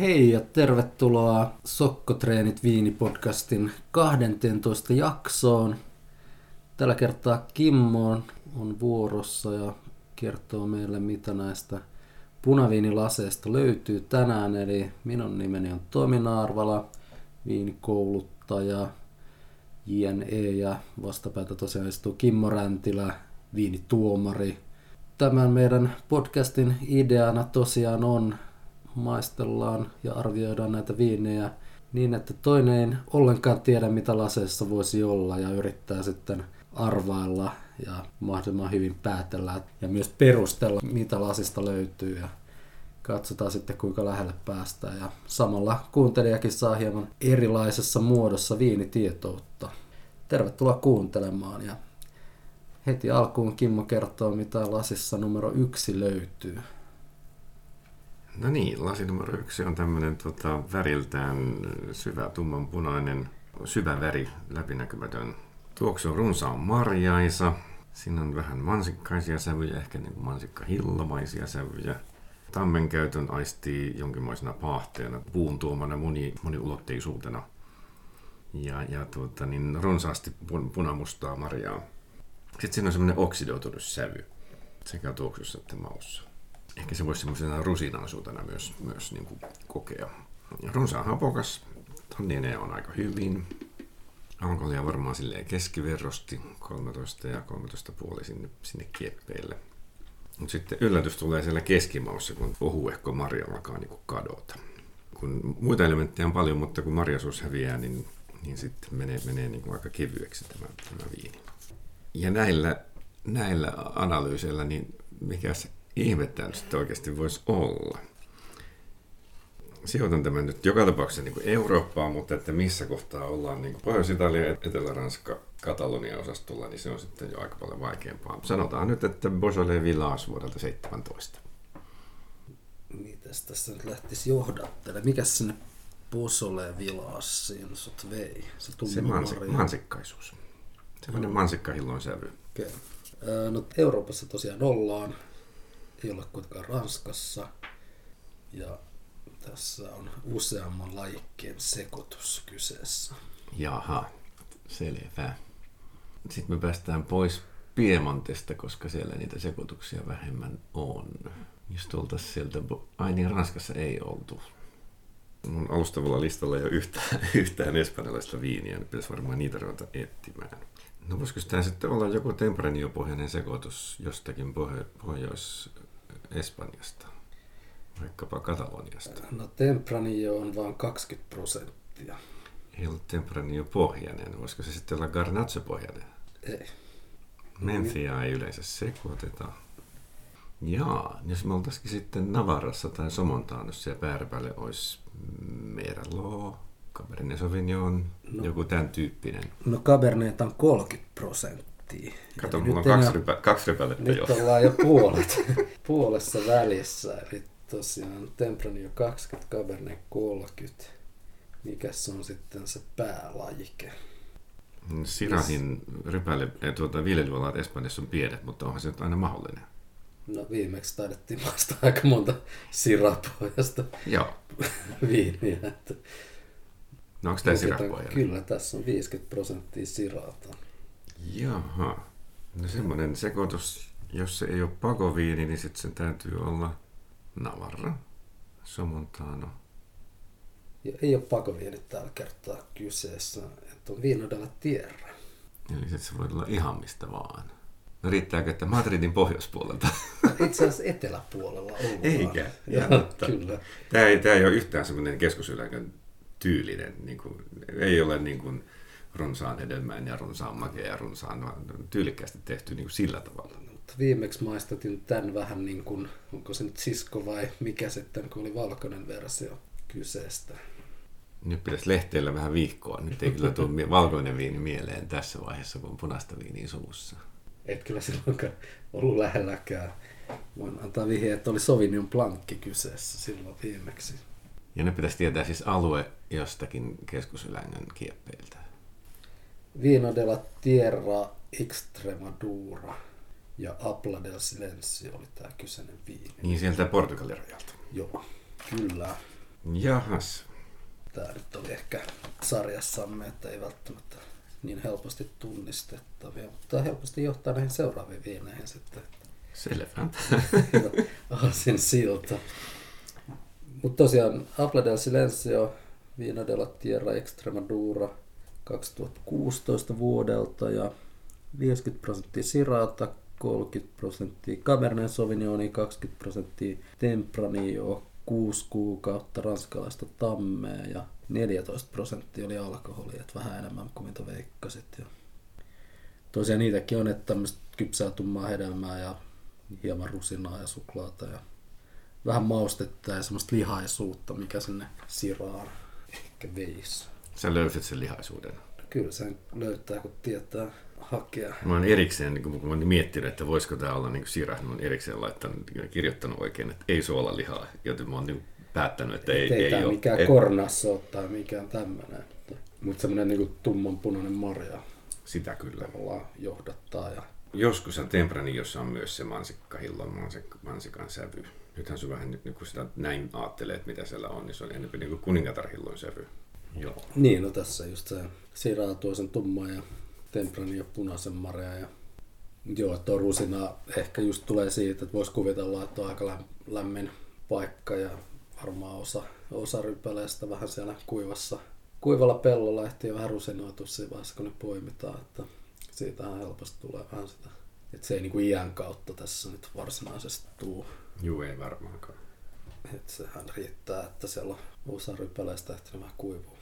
Hei ja tervetuloa Sokkotreenit Viini-podcastin 12 jaksoon. Tällä kertaa Kimmo on vuorossa ja kertoo meille mitä näistä punaviinilaseista löytyy tänään. Eli minun nimeni on Tomi Naarvala, viinikouluttaja, JNE ja vastapäätä tosiaan istuu Kimmo Räntilä, viinituomari. Tämän meidän podcastin ideana tosiaan on maistellaan ja arvioidaan näitä viinejä niin, että toinen ei ollenkaan tiedä, mitä laseissa voisi olla ja yrittää sitten arvailla ja mahdollisimman hyvin päätellä ja myös perustella, mitä lasista löytyy ja katsotaan sitten kuinka lähelle päästään ja samalla kuuntelijakin saa hieman erilaisessa muodossa viinitietoutta. Tervetuloa kuuntelemaan ja heti alkuun Kimmo kertoo, mitä lasissa numero yksi löytyy. No niin, lasi numero yksi on tämmöinen tota, väriltään syvä tummanpunainen, syvä väri, läpinäkymätön. Tuoksu on runsaan marjaisa. Siinä on vähän mansikkaisia sävyjä, ehkä niin kuin mansikkahillamaisia sävyjä. Tammen käytön aistii jonkinmoisena paahteena, puun tuomana moni, moniulotteisuutena. Ja, ja tuota, niin runsaasti pun, punamustaa marjaa. Sitten siinä on semmoinen oksidoitunut sävy sekä tuoksussa että maussa ehkä se voisi semmoisena rusinaisuutena myös, myös niin kuin kokea. Runsaan hapokas, tannine on aika hyvin. Alkoholia varmaan silleen keskiverrosti, 13 ja 13,5 sinne, sinne kieppeille. Mutta sitten yllätys tulee siellä keskimaussa, kun ohuehko marja alkaa niin kuin kadota. Kun muita elementtejä on paljon, mutta kun marjasuus häviää, niin, niin sitten menee, menee niin kuin aika kevyeksi tämä, tämä viini. Ja näillä, näillä analyyseillä, niin mikä se ihmettä nyt sitten oikeasti voisi olla. Sijoitan tämän nyt joka tapauksessa niin Eurooppaan, mutta että missä kohtaa ollaan niin Pohjois-Italia, Etelä-Ranska, Katalonia-osastolla, niin se on sitten jo aika paljon vaikeampaa. Sanotaan nyt, että Beaujolais Village vuodelta 17. Mitäs tässä nyt lähtisi johdattelemaan? Mikä sinne Beaujolais Villageen sut vei? Se, se mansik- mansikkaisuus. Sellainen mansikkahillon sävy. Okay. No Euroopassa tosiaan ollaan ei ole kuitenkaan Ranskassa. Ja tässä on useamman lajikkeen sekoitus kyseessä. Jaha, selvä. Sitten me päästään pois Piemontesta, koska siellä niitä sekoituksia vähemmän on. Jos tultaisiin sieltä, ai niin Ranskassa ei oltu. Mun alustavalla listalla ei ole yhtään, yhtään espanjalaista viiniä, niin pitäisi varmaan niitä ruveta etsimään. No voisiko tämä sitten olla joku Tempranillo-pohjainen sekoitus jostakin pohjois Espanjasta, vaikkapa Kataloniasta? No Tempranillo on vain 20 prosenttia. Ei ollut Tempranillo pohjainen, voisiko se sitten olla Garnacho pohjainen? Ei. Menthia ei yleensä sekoiteta. Jaa, jos me oltaisikin sitten Navarrassa tai Somontaanossa ja pääräpäälle olisi Merlot, Cabernet Sauvignon, no, joku tämän tyyppinen. No Cabernet on 30 prosenttia miettii. Kato, mulla on kaksi, rypä, kaksi rypälettä nyt jo. Nyt ollaan jo puolet, puolessa välissä. Eli tosiaan Tempranillo 20, Cabernet 30. Mikäs on sitten se päälajike? Sirahin rypäle, eh, tuota, viljelyalat Espanjassa on pienet, mutta onhan se nyt aina mahdollinen. No viimeksi taidettiin maistaa aika monta sirapohjasta Joo. viiniä. Että no onko tämä sirapohjainen? Kyllä, tässä on 50 prosenttia sirata. Jaha. No semmoinen sekoitus, jos se ei ole pakoviini, niin sitten sen täytyy olla Navarra, Somontano. Ja ei ole pakoviini tällä kertaa kyseessä, että on Vino della Tierra. Eli sitten se voi olla ihan mistä vaan. No riittääkö, että Madridin pohjoispuolelta? Itse asiassa eteläpuolella ollaan. Eikä. Ja, kyllä. Tämä ei, tämä ei ole yhtään semmoinen keskusyläkön tyylinen. Niin kuin, ei ole niin kuin, runsaan hedelmään ja runsaan makea ja runsaan tyylikkäästi tehty niin kuin sillä tavalla. Mutta viimeksi maistatin tämän vähän niin kuin, onko se nyt sisko vai mikä sitten, kun oli valkoinen versio kyseestä. Nyt pitäisi lehteillä vähän vihkoa. Nyt ei kyllä tule valkoinen viini mieleen tässä vaiheessa, kun on punaista viiniä suussa. Et kyllä silloinkaan ollut lähelläkään. Voin antaa vihjeä, että oli Sauvignon Blancki kyseessä silloin viimeksi. Ja ne pitäisi tietää siis alue jostakin keskusylängön kieppeiltä. Vino della Tierra Extremadura ja Apla del Silencio oli tämä kyseinen viini. Niin sieltä Portugalin rajalta. Joo, kyllä. Jahas. Tää nyt oli ehkä sarjassamme, että ei välttämättä niin helposti tunnistettavia, mutta helposti johtaa näihin seuraaviin viineihin sitten. Selvä. Aasin silta. Mutta tosiaan Apple del Silencio, Vino della Tierra Extremadura 2016 vuodelta ja 50 prosenttia Sirata, 30 prosenttia Cabernet Sauvignon, 20 prosenttia Tempranillo, 6 kuukautta ranskalaista tammea ja 14 prosenttia oli alkoholia, että vähän enemmän kuin mitä veikkasit. Ja tosiaan niitäkin on, että tämmöistä kypsää tummaa hedelmää ja hieman rusinaa ja suklaata ja vähän maustetta ja semmoista lihaisuutta, mikä sinne siraan ehkä veisi. Sä löysit sen lihaisuuden. Kyllä sen löytää, kun tietää hakea. Mä oon erikseen, niin kun mä oon miettinyt, että voisiko tämä olla niin sirah, niin mä oon erikseen laittanut, kirjoittanut oikein, että ei lihaa, joten mä oon niin päättänyt, että ei, ei, ei tämä ole. mikään et... kornasso tai mikään tämmöinen. Mutta semmoinen niin tummanpunainen marja. Sitä kyllä. Tavallaan johdattaa. Ja... Joskus on temprani, jossa on myös se mansikkahillon mansik- mansikan sävy. Nythän se vähän, nyt kun sitä näin ajattelee, että mitä siellä on, niin se on enemmän niin kuin kuningatarhillon sävy. Joo. Niin, no tässä just se siraa tuo sen tumman ja temprani ja punaisen marja. Ja... Joo, tuo rusina ehkä just tulee siitä, että voisi kuvitella, että on aika lämmin paikka ja varmaan osa, osa rypäleistä vähän siellä kuivassa, kuivalla pellolla ehtii vähän rusinoitua siinä vaiheessa, kun ne poimitaan. Että siitähän helposti tulee vähän sitä. Että se ei niin kuin iän kautta tässä nyt varsinaisesti tuu. Joo, ei varmaankaan. Että sehän riittää, että siellä on osa rypäleistä ehtinyt vähän kuivua.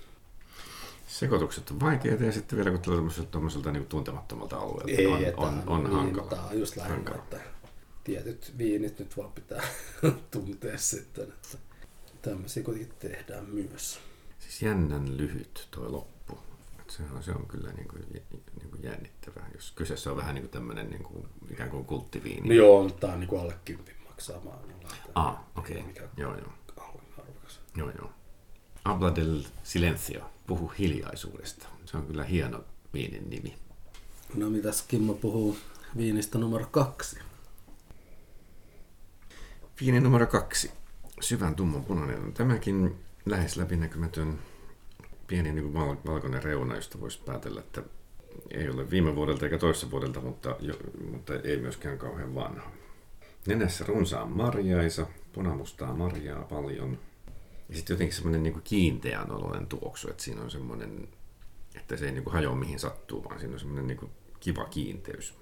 Sekoitukset on vaikeita ja sitten vielä kun tulee tämmöiseltä niin tuntemattomalta alueelta, ei, on, että, on, on, niin, hankala. Tämä on just lähinnä, että tietyt viinit nyt vaan pitää tuntea sitten, että tämmöisiä kuitenkin tehdään myös. Siis jännän lyhyt tuo loppu. Et se, on, se on kyllä niin kuin, niin kuin jännittävää, jos kyseessä on vähän niin kuin tämmöinen niin kuin, ikään kuin kulttiviini. No joo, tämä on niin kuin alle kympin maksaa. Ah, okei. Okay. Joo, joo. Arvokas. Joo, joo. Habla del silencio. Puhu hiljaisuudesta. Se on kyllä hieno viinin nimi. No mitäs Kimmo puhuu viinistä numero kaksi? Viini numero kaksi syvän tumman punainen on tämäkin lähes läpinäkymätön pieni niin kuin val- valkoinen reuna, josta voisi päätellä, että ei ole viime vuodelta eikä toissa vuodelta, mutta, jo, mutta ei myöskään kauhean vanha. Nenässä runsaan marjaisa, punamustaa marjaa paljon. Ja sitten jotenkin semmoinen niin kiinteän oloinen tuoksu, että siinä on semmoinen, että se ei niin kuin hajoa mihin sattuu, vaan siinä on semmoinen niin kuin kiva kiinteys.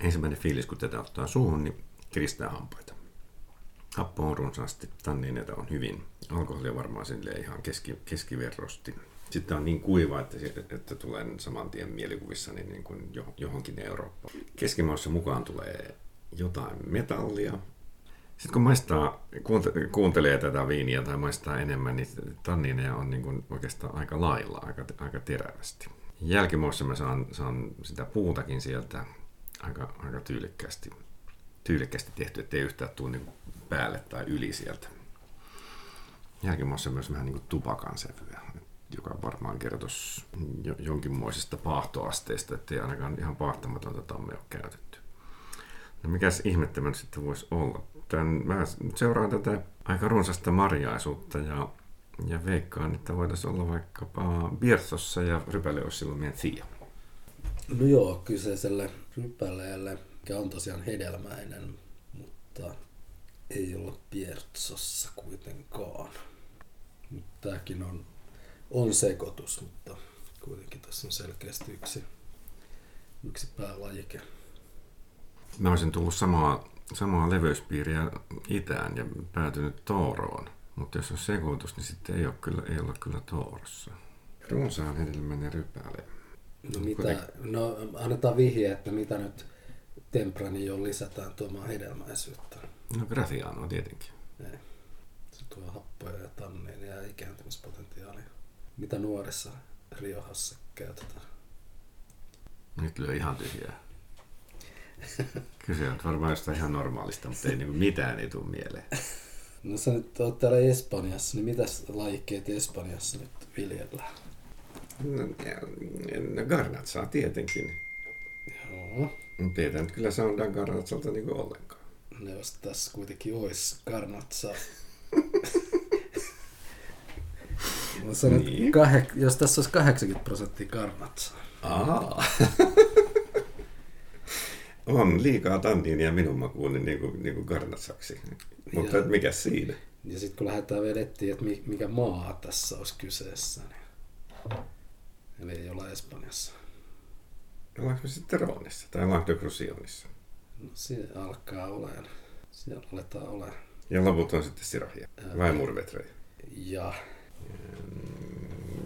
Ensimmäinen fiilis, kun tätä ottaa suuhun, niin kiristää hampaita. Happo on runsaasti, tannineita on hyvin. Alkoholia varmaan sille ihan keski, keskiverrosti. Sitten on niin kuiva, että, että tulee saman tien mielikuvissa niin kuin johonkin Eurooppaan. Keskimaassa mukaan tulee jotain metallia. Sitten kun maistaa, kuuntelee tätä viiniä tai maistaa enemmän, niin tannineja on niin kuin oikeastaan aika lailla, aika, aika terävästi. Jälkimoossa mä saan, saan sitä puutakin sieltä aika, aika tyylikkästi, tyylikkästi tehty, ettei yhtään tule niin päälle tai yli sieltä. Jälkimmässä myös vähän niin kuin tupakan sävyä, joka varmaan kertoisi jonkinmoisesta paahtoasteesta, ettei ainakaan ihan paahtamatonta tammea ole käytetty. No mikäs ihmettä sitten voisi olla? Tän, mä seuraan tätä aika runsasta marjaisuutta ja, ja veikkaan, että voitaisiin olla vaikkapa Bierthossa ja rypäle olisi silloin meidän Thia. No joo, kyseiselle rypäleelle, mikä on tosiaan hedelmäinen, mutta ei olla Piertsossa kuitenkaan. Tämäkin on, on sekoitus, mutta kuitenkin tässä on selkeästi yksi, yksi päälajike. Mä olisin tullut samaa, samaa leveyspiiriä itään ja päätynyt Tooroon. Mutta jos on sekoitus, niin sitten ei ole kyllä, ei olla kyllä Toorossa. Runsaan hedelmäinen rypäle. No, mitä, no annetaan vihje, että mitä nyt Tempranilloon lisätään tuomaan hedelmäisyyttä. No grafiano tietenkin. Ei. Se tuo happoja ja tanneja ja ikääntymispotentiaalia. Mitä nuorissa Riohassa käytetään? Nyt lyö ihan tyhjää. Kyse on varmaan jostain ihan normaalista, mutta ei niinku mitään ei tule mieleen. No sä nyt oot täällä Espanjassa, niin mitäs lajikkeet Espanjassa nyt viljellään? No, no garnatsaa tietenkin. Joo. Mutta ei nyt kyllä soundaa garnatsalta niinku ollenkaan ne jos tässä kuitenkin olisi Garnatsa Mä sanon, Niin. niin. kahe, jos tässä olisi 80 prosenttia karnatsaa. Aa. on liikaa tanniinia minun makuuni niin kuin, niin kuin karnatsaksi. Mutta Joo. mikä siinä? Ja sitten kun lähdetään vielä etsiä, että mi- mikä maa tässä olisi kyseessä, niin... Eli ei olla Espanjassa. Ollaanko me sitten Roonissa tai Languedoc-Roussillonissa? No se alkaa olemaan. Siellä aletaan olemaan. Ja loput on sitten Sirahia vai Murvedreja? Ja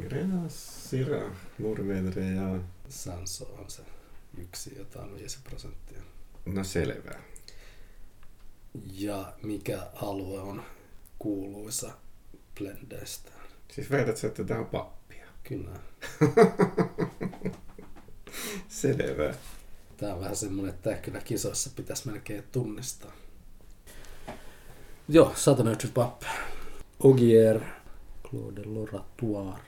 Grenas, Sira, Murvedre ja... Sanso on se yksi jotain 5 prosenttia. No selvä. Ja mikä alue on kuuluisa blendeistä? Siis väität sä, että tämä on pappia? Kyllä. Selvä. Tää on vähän semmonen, että kyllä kisoissa pitäisi melkein tunnistaa. Joo, Satanage Pap. Ogier, Claude Loratoire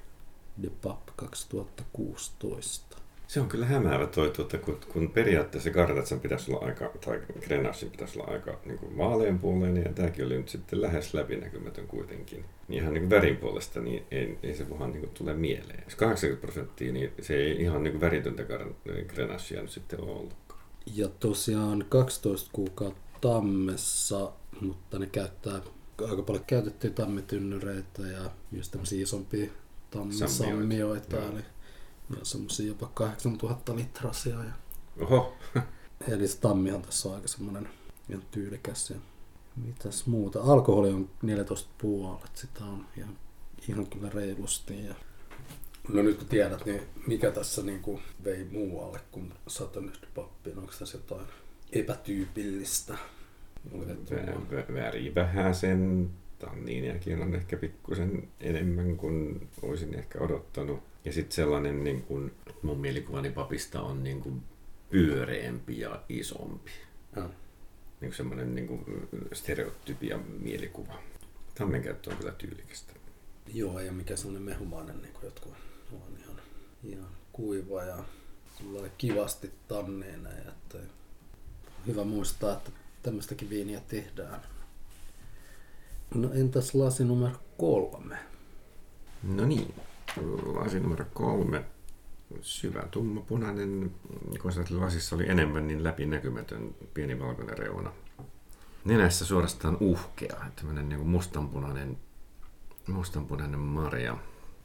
de Pap 2016. Se on kyllä hämäävä toi, tuota, kun, kun periaatteessa Gardatsan pitäisi olla aika, tai Grenassin pitäisi olla aika niin kuin vaaleanpuoleinen, ja tämäkin oli nyt sitten lähes läpinäkymätön kuitenkin. Niin ihan niin kuin värin puolesta, niin ei, ei se vaan niin kuin tule mieleen. Jos 80 prosenttia, niin se ei ihan niin kuin väritöntä Gar- Grenassia nyt sitten ole ollutkaan. Ja tosiaan 12 kuukautta tammessa, mutta ne käyttää aika paljon käytettyjä tammitynnyreitä ja myös tämmöisiä isompia tammisammioita. Sammioita, ja semmosia jopa 8000 litrasia. Ja, Oho, eli se tässä on aika semmoinen ihan tyylikäs. Ja mitäs muuta? Alkoholi on 14,5, että sitä on ihan, ihan kyllä reilusti. Ja No nyt kun tiedät, niin mikä tässä niin kuin vei muualle kuin Saturnus-pappiin? Onko tässä jotain epätyypillistä? vä- väri vähän sen, tanniiniakin on ehkä pikkusen enemmän kuin olisin ehkä odottanut. Ja sitten sellainen, niin kun, mun mielikuvani papista on niin kuin pyöreämpi ja isompi. Joo. Niin kuin semmoinen niin kuin stereotypia mielikuva. Tammen käyttö on kyllä tyylikästä. Joo, ja mikä semmoinen mehumainen, niin kuin jotkut on ihan, ihan kuiva ja sellainen kivasti tanneina. Ja että hyvä muistaa, että tämmöistäkin viiniä tehdään. No entäs lasi numero kolme? No niin, lasi numero kolme. Syvä tummapunainen, kun sä lasissa oli enemmän, niin läpinäkymätön pieni valkoinen reuna. Nenässä suorastaan uhkea, tämmöinen niin mustanpunainen, mustanpunainen marja.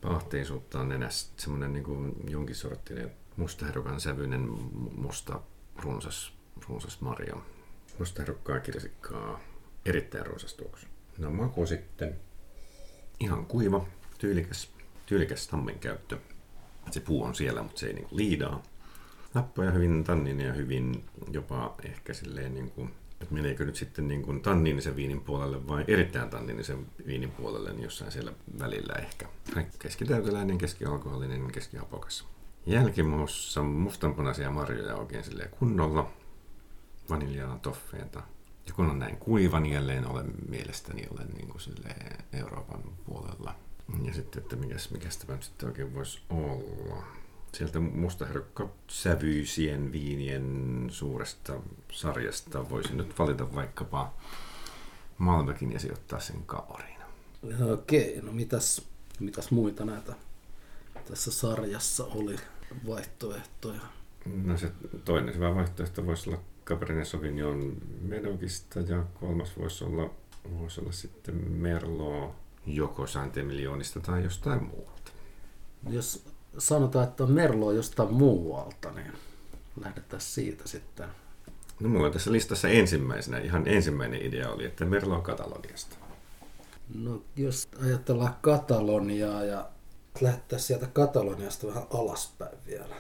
Pahteisuutta on nenässä, semmoinen niin jonkin sorttinen mustaherukan sävyinen mu- musta runsas, runsas marja. Mustaherukkaa kirsikkaa, erittäin runsas tuoksu. No maku sitten ihan kuiva, tyylikäs, tyylikäs tammen käyttö. Se puu on siellä, mutta se ei niinku liidaa. Nappoja hyvin tanninen ja hyvin jopa ehkä silleen niin kuin, että meneekö nyt sitten niin kuin tanninisen viinin puolelle vai erittäin tanninisen viinin puolelle, niin jossain siellä välillä ehkä. Keskitäyteläinen, keskialkoholinen, keskihapokas. Jälkimaussa mustanpunaisia marjoja oikein silleen kunnolla. Vaniljaa, toffeeta. Ja kun on näin kuiva, niin jälleen olen mielestäni olen niin kuin Euroopan puolella. Ja sitten, että mikäs, mikäs tämä nyt sitten oikein voisi olla. Sieltä mustaherukka sävyisien viinien suuresta sarjasta voisin nyt valita vaikkapa Malbekin ja sijoittaa sen kaoriin. Okei, no mitäs, mitäs muita näitä tässä sarjassa oli vaihtoehtoja? No se toinen hyvä vaihtoehto voisi olla Cabernet Sauvignon Medocista ja kolmas voisi olla, voisi olla sitten Merlot joko Saint-Emilionista tai jostain muualta. Jos sanotaan, että on Merlo jostain muualta, niin lähdetään siitä sitten. No mulla on tässä listassa ensimmäisenä, ihan ensimmäinen idea oli, että Merlot Kataloniasta. No jos ajatellaan Kataloniaa ja lähtää sieltä Kataloniasta vähän alaspäin vielä.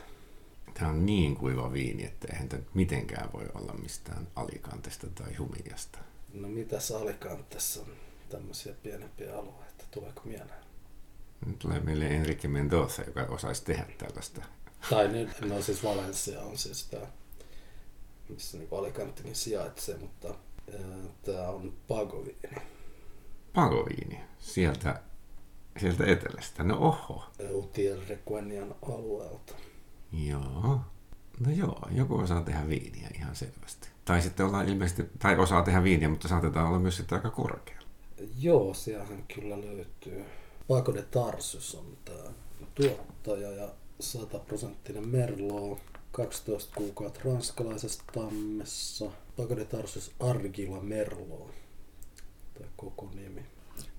Tämä on niin kuiva viini, että eihän tämä mitenkään voi olla mistään Alicantesta tai Humiliasta. No mitäs Alicantessa on tämmöisiä pienempiä alueita, tuleeko mieleen? Nyt tulee meille Enrique Mendoza, joka osaisi tehdä tällaista. Tai nyt, no siis Valencia on siis tämä, missä niin Alicantekin sijaitsee, mutta tämä on Pagoviini. Pagoviini, sieltä, sieltä etelästä. No oho. Utiel Requenian alueelta. Joo. No joo, joku osaa tehdä viiniä ihan selvästi. Tai sitten ollaan ilmeisesti, tai osaa tehdä viiniä, mutta saatetaan olla myös sitten aika korkealla. Joo, siellähän kyllä löytyy. Paco de Tarsus on tämä tuottaja ja 100 prosenttinen Merlot. 12 kuukautta ranskalaisessa tammessa. Paco de Tarsus Argila Merlot. Tämä koko nimi.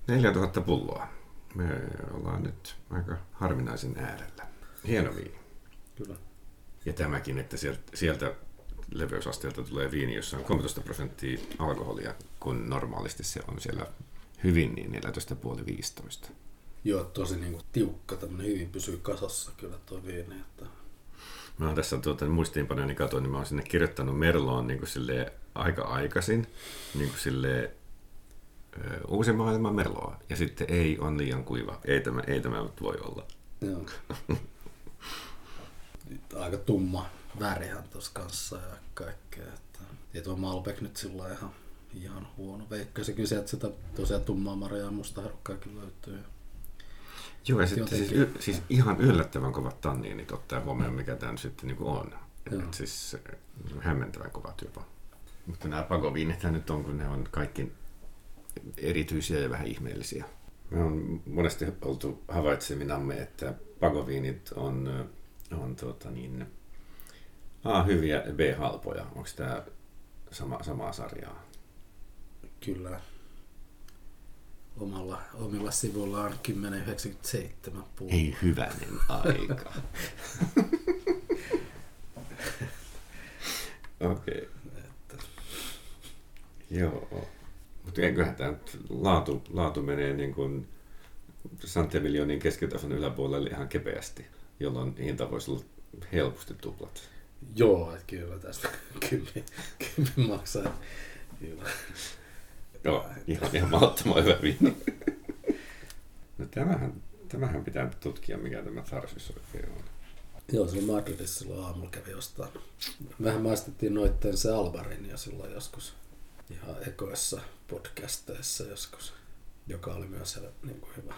4000 pulloa. Me ollaan nyt aika harvinaisen äärellä. Hieno viini. Kyllä. Ja tämäkin, että sieltä, sieltä leveysasteelta tulee viini, jossa on 13 prosenttia alkoholia, kun normaalisti se on siellä hyvin niin 14,5-15. Joo, tosi niinku tiukka, tämmönen hyvin pysyy kasassa kyllä tuo viini. Että... Mä oon tässä tuota, muistiinpanojani katoin, niin mä oon sinne kirjoittanut Merloon niin aika aikaisin, niin kuin silleen, uusi maailman Merloa. Ja sitten ei on liian kuiva. Ei tämä, ei tämä voi olla. Joo. Aika tumma värihän tuossa kanssa ja kaikkea. Että... Ei tuo Malbec nyt sillä ihan, ihan huono. Veikkaisin kyllä sieltä sitä tosiaan tummaa marjaa ja musta herkkaakin löytyy. Joo, ja sitten siis, Jotenkin. y- siis ihan yllättävän kovat tanniinit ottaa huomioon, mikä tämä sitten niin on. Joo. Et siis äh, hämmentävän kovat jopa. Mutta nämä pagoviinithän nyt on, kun ne on kaikki erityisiä ja vähän ihmeellisiä. Me on monesti oltu havaitseminamme, että pagoviinit on, äh, on tuota niin, A hyviä ja B halpoja. Onko tämä sama, samaa sarjaa? Kyllä. Omalla, omilla sivuillaan 1097 puu. Ei hyvänen aika. Okei. Että, Joo. Mutta eiköhän tämä laatu, laatu menee niin kuin Santemiljonin keskitason yläpuolelle ihan kepeästi, jolloin hinta voisi olla helposti tuplat. joo, että kyllä tästä kymmen, kymmen maksaa. Kyllä. Joo, ihan, ihan mahdottoman hyvä viini. No tämähän, tämähän pitää nyt tutkia, mikä tämä Tarsis oikein on. Joo, silloin Madridissa silloin aamulla kävi jostain. Mehän maistettiin noitten se Albarin jo silloin joskus ihan ekoissa podcasteissa joskus, joka oli myös siellä niin kuin hyvä.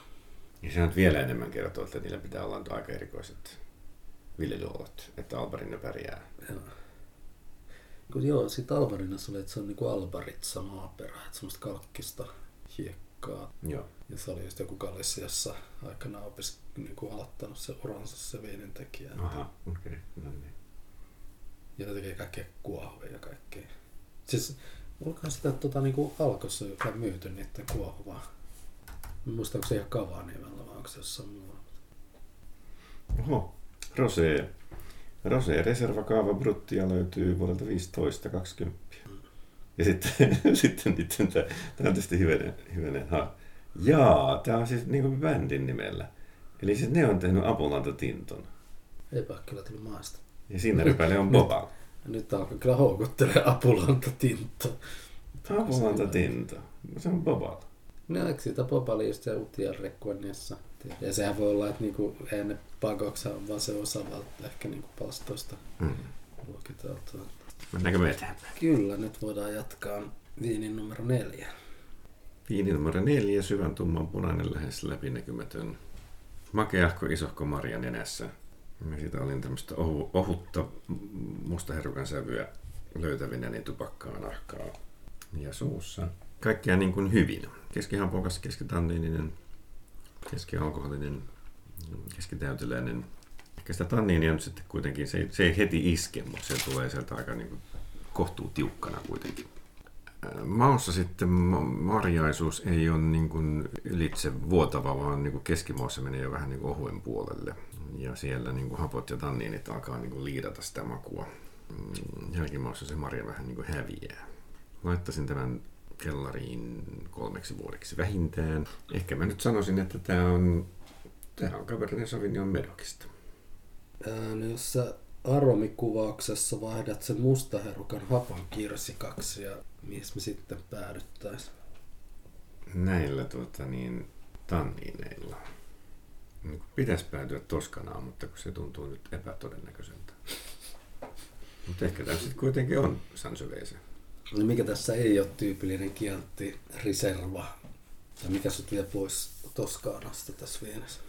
Ja se nyt vielä enemmän kertoo, että niillä pitää olla aika erikoiset viljelyalat, että Albarin ne pärjää. Joo. Kun joo, sit Albarinassa oli, että se on niinku Albaritsa maaperä, että semmoista kalkkista hiekkaa. Joo. Ja se oli just joku Galisiassa aikanaan opis, niinku aloittanut se uransa se viinin tekijä. Aha, okei. Okay. No niin. Ja ne tekee kaikkea kuohuvia ja kaikkea. Siis olkaa sitä tota, niinku alkossa joka myyty niiden kuohuvaa. Mä muistan, onko se ihan kavaa nimellä vai onko se jossain muualla. Oho, Rosé. Rosé Reserva Kaava Bruttia löytyy vuodelta 15-20. Ja sitten, sitten niiden, tämä, tämä on tietysti hivenen, hivenen ha. Jaa, tämä on siis niin kuin bändin nimellä. Eli siis ne on tehnyt Apulanta Tinton. Eipä kyllä tullut maasta. Ja siinä rypäle on Boba. Ja nyt alkoi kyllä houkuttelee Apulanta Tinto. Apulanta Tinto. Se on Boba. No eikö siitä Popali just ja Utian Requeniassa? Ja sehän voi olla, että niinku, ei ne pakoksa on vaan se osa välttä ehkä niinku palstoista Hmm. luokiteltua. Mennäänkö me eteenpäin? Kyllä, nyt voidaan jatkaa viinin numero neljä. Viini numero neljä, syvän tumman punainen, lähes läpinäkymätön. Makeahko isohko marja nenässä. Mä siitä olin tämmöistä ohu, ohutta mustaherukan sävyä löytävinä niin tupakkaa nahkaa ja suussa. Kaikkea niin kuin hyvin. Keskihampokas, keskitanniininen, keskialkoholinen, keskitäyteläinen. Ehkä sitä tanniinia nyt sitten kuitenkin, se ei, se ei heti iske, mutta se tulee sieltä aika niin kuin kohtuu tiukkana kuitenkin. Maussa sitten ma- marjaisuus ei ole niin kuin ylitse vuotava, vaan niin kuin keskimaussa menee jo vähän niin kuin ohuen puolelle. Ja siellä niin kuin hapot ja tanniinit alkaa niin kuin liidata sitä makua. Mm, Jälkimaussa se marja vähän niin kuin häviää. Laittaisin tämän kellariin kolmeksi vuodeksi vähintään. Ehkä mä nyt sanoisin, että tämä on, tämä on Cabernet Sauvignon Medocista. Ää, no jos sä aromikuvauksessa vaihdat sen mustaherukan hapon kirsikaksi ja mihin me sitten päädyttäis? näillä tuota, niin, tanniineilla. Niin pitäisi päätyä Toskanaan, mutta kun se tuntuu nyt epätodennäköiseltä. Mutta ehkä tämä sitten kuitenkin on Sangiovese. No mikä tässä ei ole tyypillinen kielti riserva? Tai mikä sut vie pois Toskaanasta tässä vienessä?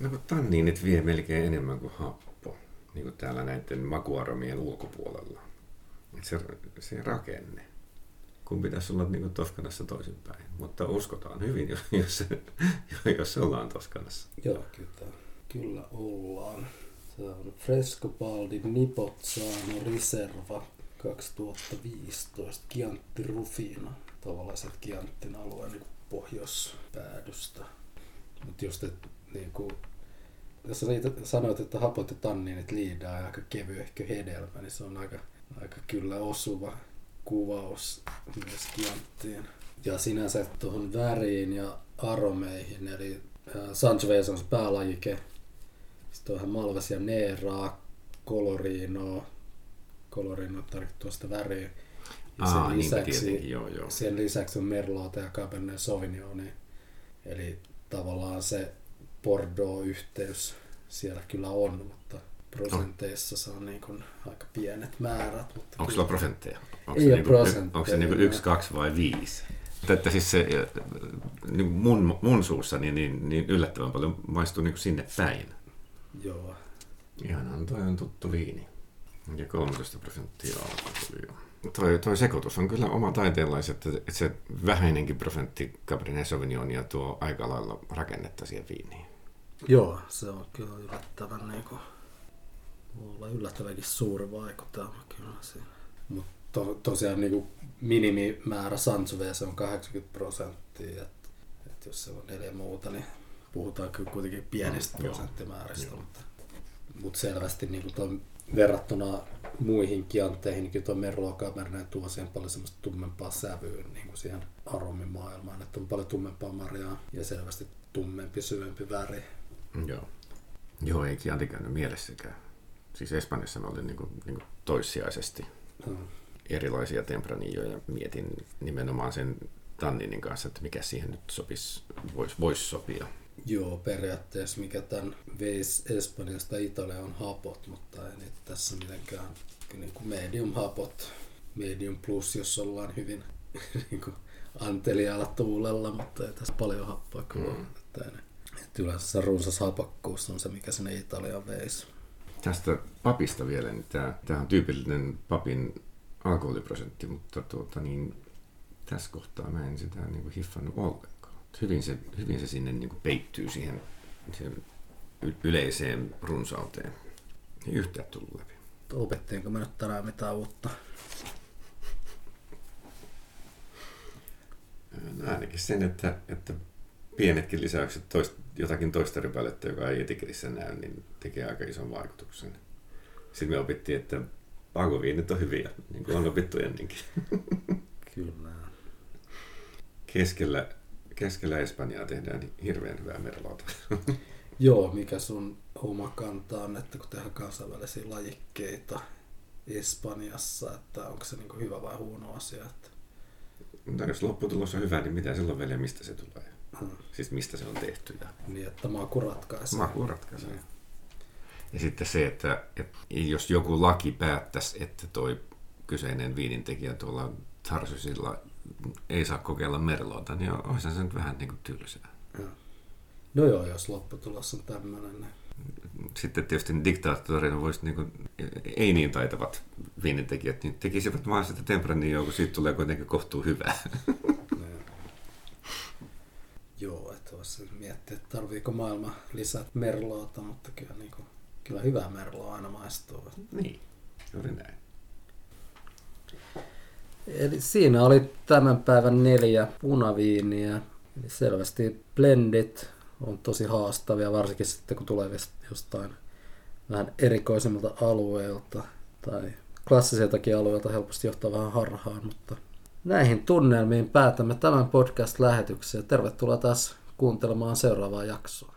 No kun tanniinit vie melkein enemmän kuin happo, niin kuin täällä näiden makuaromien ulkopuolella. Et se, se rakenne. kun pitäisi olla niin Toskanassa toisinpäin. Mutta uskotaan hyvin, jos, jos, jos ollaan Toskanassa. Joo, kyllä, kyllä ollaan. Se on Frescobaldi Nipozzano Riserva 2015 Chianti Rufino. Tavallaan se Chiantin alueen niin pohjoispäädystä. Mutta just, että niin kuin, jos niitä sanoit, että hapot ja tanniinit liidaa ja aika kevyehkö hedelmä, niin se on aika, aika kyllä osuva kuvaus myös Chianttiin. Ja sinänsä tuohon väriin ja aromeihin, eli Sangiovese on se päälajike. Sitten on ihan Malvasia Neeraa, Colorinoa, Colorino tarkoittaa sitä väriä. Ja sen Aa, lisäksi, joo, joo. sen lisäksi on Merlota ja Cabernet Sauvignon. Eli tavallaan se Bordeaux-yhteys siellä kyllä on, mutta prosenteissa se on niin kuin aika pienet määrät. Mutta Onko sulla prosentteja? Onko ei se, niin kuin, onko se niin kuin yksi, kaksi vai viisi? Että siis se, niin mun, mun suussa niin, niin, niin yllättävän paljon maistuu niin kuin sinne päin. Joo. Ihanaan, toi on tuttu viini. Ja 13 prosenttia alkoholia. Toi, toi sekoitus on kyllä oma taiteenlaisi, että, että se vähäinenkin prosentti Cabernet Sauvignonia tuo aika lailla rakennetta siihen viiniin. Joo, se on kyllä yllättävän niin kuin, olla yllättävänkin suuri vaikutelma kyllä siinä. Mutta to, tosiaan niin kuin minimimäärä Sangiovese on 80 prosenttia, että et jos se on neljä muuta, niin puhutaan kyllä kuitenkin pienistä mm, prosenttimääristä, joo. mutta, mutta selvästi niin kuin verrattuna muihin kianteihin, niin kyllä tuo Merlot Cabernet tuo siihen paljon semmoista tummempaa sävyä niin kuin siihen aromimaailmaan, että on paljon tummempaa marjaa ja selvästi tummempi, syvempi väri. Joo. Joo, ei Chianti käynyt mielessäkään. Siis Espanjassa mä olin niin kuin, niin kuin toissijaisesti hmm. erilaisia tempranilloja. Mietin nimenomaan sen tanninin kanssa, että mikä siihen nyt sopisi, voisi vois sopia. Joo, periaatteessa mikä tämän veisi Espanjasta Italia on hapot, mutta ei niitä tässä mitenkään niin kuin medium hapot, medium plus, jos ollaan hyvin niin kuin anteliaalla tuulella, mutta ei tässä paljon happoa kyllä mm. että, ei, että yleensä se runsas hapakkuus on se, mikä sinne Italiaan veisi. Tästä papista vielä, niin tämä, tämä on tyypillinen papin alkoholiprosentti, mutta tuota, niin, tässä kohtaa mä en sitä niin kuin hiffannut ollenkaan hyvin se, hyvin se sinne niin kuin peittyy siihen, siihen yleiseen runsauteen. Ei yhtään tullut läpi. Opettiinko mä nyt tänään mitään uutta? No ainakin sen, että, että pienetkin lisäykset toist, jotakin toista rypälettä, joka ei etiketissä näy, niin tekee aika ison vaikutuksen. Sitten me opittiin, että pakoviinit on hyviä, niin kuin on opittu ennenkin. Kyllä. Keskellä keskellä Espanjaa tehdään hirveän hyvää merlota. Joo, mikä sun oma kanta on, että kun tehdään kansainvälisiä lajikkeita Espanjassa, että onko se niin hyvä vai huono asia? Että... Mutta jos lopputulos on hyvä, niin mitä silloin vielä, mistä se tulee? Hmm. Siis mistä se on tehty? Ja... Niin, että maku ratkaisee. Maku ratkaisee. Hmm. Ja sitten se, että, että jos joku laki päättäisi, että toi kyseinen viinintekijä tuolla Tarsysilla ei saa kokeilla merloota, niin olisi se nyt vähän niin kuin tylsää. No joo, jos lopputulos on tämmöinen. Niin. Sitten tietysti diktaattorina voisi, niin kuin, ei niin taitavat viinintekijät, niin tekisivät vaan sitä tempranioa, kun siitä tulee kuitenkin kohtuu hyvää. joo, että voisi miettiä, että tarviiko maailma lisää merloota, mutta kyllä, niin kuin, kyllä hyvää merloa aina maistuu. Niin, juuri näin. Eli siinä oli tämän päivän neljä punaviiniä. Eli selvästi blendit on tosi haastavia, varsinkin sitten kun tulee jostain vähän erikoisemmilta alueilta tai klassisiltakin alueilta helposti johtaa vähän harhaan, mutta näihin tunnelmiin päätämme tämän podcast-lähetyksen. Tervetuloa taas kuuntelemaan seuraavaa jaksoa.